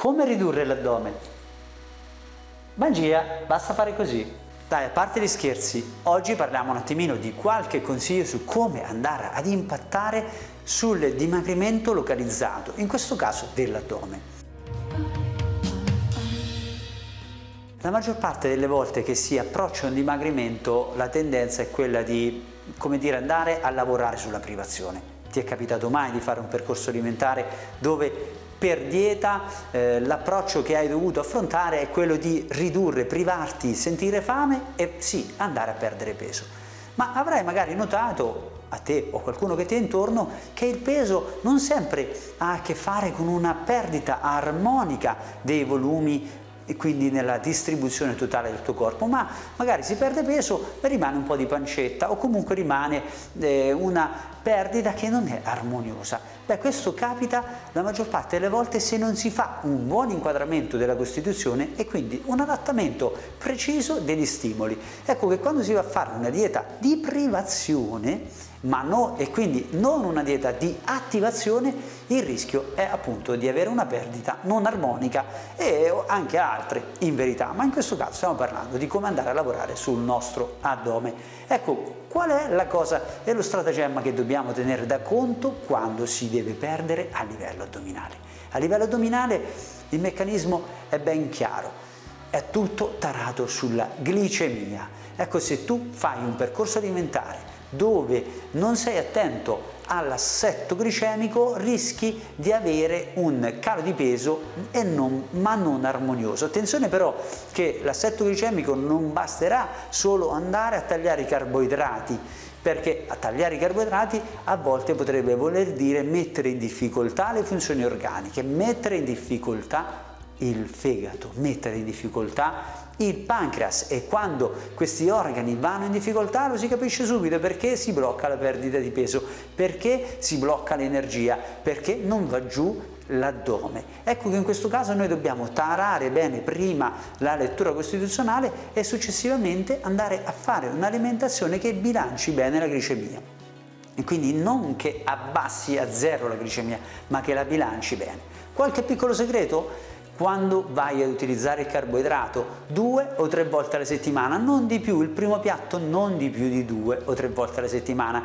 Come ridurre l'addome? Magia, basta fare così. Dai, a parte gli scherzi, oggi parliamo un attimino di qualche consiglio su come andare ad impattare sul dimagrimento localizzato, in questo caso dell'addome. La maggior parte delle volte che si approccia un dimagrimento la tendenza è quella di, come dire, andare a lavorare sulla privazione. Ti è capitato mai di fare un percorso alimentare dove per dieta eh, l'approccio che hai dovuto affrontare è quello di ridurre, privarti, sentire fame e sì, andare a perdere peso. Ma avrai magari notato a te o qualcuno che ti è intorno che il peso non sempre ha a che fare con una perdita armonica dei volumi e quindi nella distribuzione totale del tuo corpo, ma magari si perde peso e rimane un po' di pancetta o comunque rimane eh, una perdita che non è armoniosa. Beh, questo capita la maggior parte delle volte se non si fa un buon inquadramento della Costituzione e quindi un adattamento preciso degli stimoli. Ecco che quando si va a fare una dieta di privazione, no, e quindi non una dieta di attivazione, il rischio è appunto di avere una perdita non armonica e anche altre in verità, ma in questo caso stiamo parlando di come andare a lavorare sul nostro addome. Ecco, qual è la cosa e lo stratagemma che dobbiamo tenere da conto quando si deve perdere a livello addominale? A livello addominale il meccanismo è ben chiaro, è tutto tarato sulla glicemia. Ecco, se tu fai un percorso alimentare dove non sei attento all'assetto glicemico rischi di avere un calo di peso non, ma non armonioso. Attenzione però che l'assetto glicemico non basterà solo andare a tagliare i carboidrati perché a tagliare i carboidrati a volte potrebbe voler dire mettere in difficoltà le funzioni organiche, mettere in difficoltà il fegato, mettere in difficoltà il pancreas e quando questi organi vanno in difficoltà lo si capisce subito perché si blocca la perdita di peso, perché si blocca l'energia, perché non va giù l'addome. Ecco che in questo caso noi dobbiamo tarare bene prima la lettura costituzionale e successivamente andare a fare un'alimentazione che bilanci bene la glicemia. E quindi non che abbassi a zero la glicemia, ma che la bilanci bene. Qualche piccolo segreto? Quando vai ad utilizzare il carboidrato due o tre volte alla settimana, non di più, il primo piatto non di più di due o tre volte alla settimana.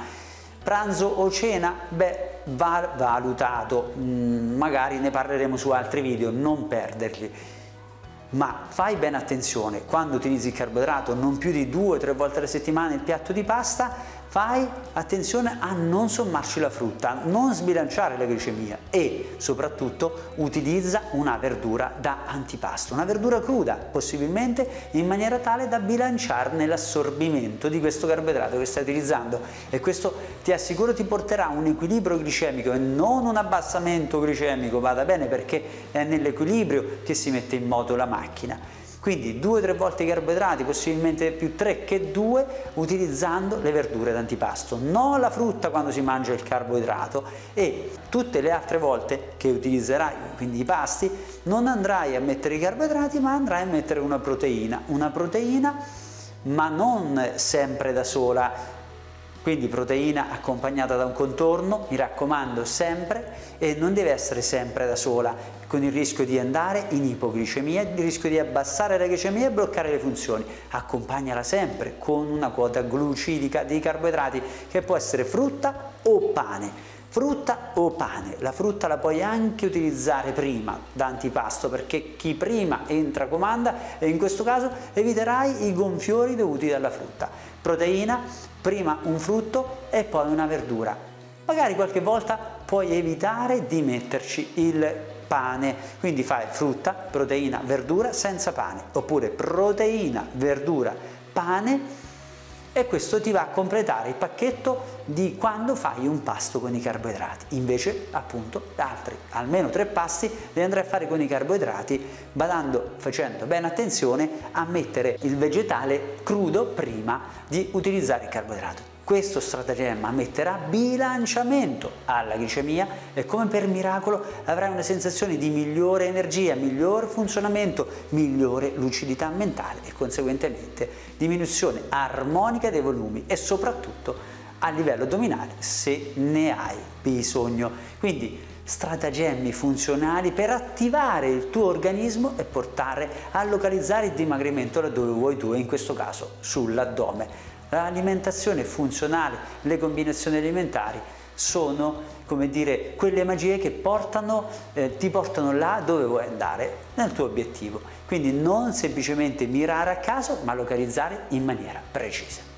Pranzo o cena? Beh, va valutato, mm, magari ne parleremo su altri video, non perderli. Ma fai bene attenzione, quando utilizzi il carboidrato non più di due o tre volte alla settimana il piatto di pasta, fai attenzione a non sommarci la frutta, non sbilanciare la glicemia e soprattutto utilizza una verdura da antipasto, una verdura cruda possibilmente in maniera tale da bilanciarne l'assorbimento di questo carboidrato che stai utilizzando e questo ti assicuro ti porterà un equilibrio glicemico e non un abbassamento glicemico, vada bene perché è nell'equilibrio che si mette in moto la macchina. Quindi due o tre volte i carboidrati, possibilmente più tre che due, utilizzando le verdure d'antipasto. Non la frutta quando si mangia il carboidrato e tutte le altre volte che utilizzerai, quindi i pasti, non andrai a mettere i carboidrati ma andrai a mettere una proteina. Una proteina ma non sempre da sola, quindi proteina accompagnata da un contorno, mi raccomando sempre, e non deve essere sempre da sola, con il rischio di andare in ipoglicemia, il rischio di abbassare la glicemia e bloccare le funzioni. Accompagnala sempre con una quota glucidica dei carboidrati che può essere frutta o pane. Frutta o pane, la frutta la puoi anche utilizzare prima da antipasto perché chi prima entra comanda e in questo caso eviterai i gonfiori dovuti dalla frutta. Proteina, prima un frutto e poi una verdura. Magari qualche volta puoi evitare di metterci il pane, quindi fai frutta, proteina, verdura senza pane, oppure proteina, verdura, pane e questo ti va a completare il pacchetto di quando fai un pasto con i carboidrati. Invece, appunto, altri, almeno tre pasti li andrai a fare con i carboidrati, badando, facendo bene attenzione a mettere il vegetale crudo prima di utilizzare il carboidrato. Questo stratagemma metterà bilanciamento alla glicemia e come per miracolo avrai una sensazione di migliore energia, miglior funzionamento, migliore lucidità mentale e conseguentemente diminuzione armonica dei volumi e soprattutto a livello addominale se ne hai bisogno. Quindi stratagemmi funzionali per attivare il tuo organismo e portare a localizzare il dimagrimento laddove vuoi tu e in questo caso sull'addome. L'alimentazione funzionale, le combinazioni alimentari sono come dire quelle magie che portano, eh, ti portano là dove vuoi andare nel tuo obiettivo. Quindi non semplicemente mirare a caso ma localizzare in maniera precisa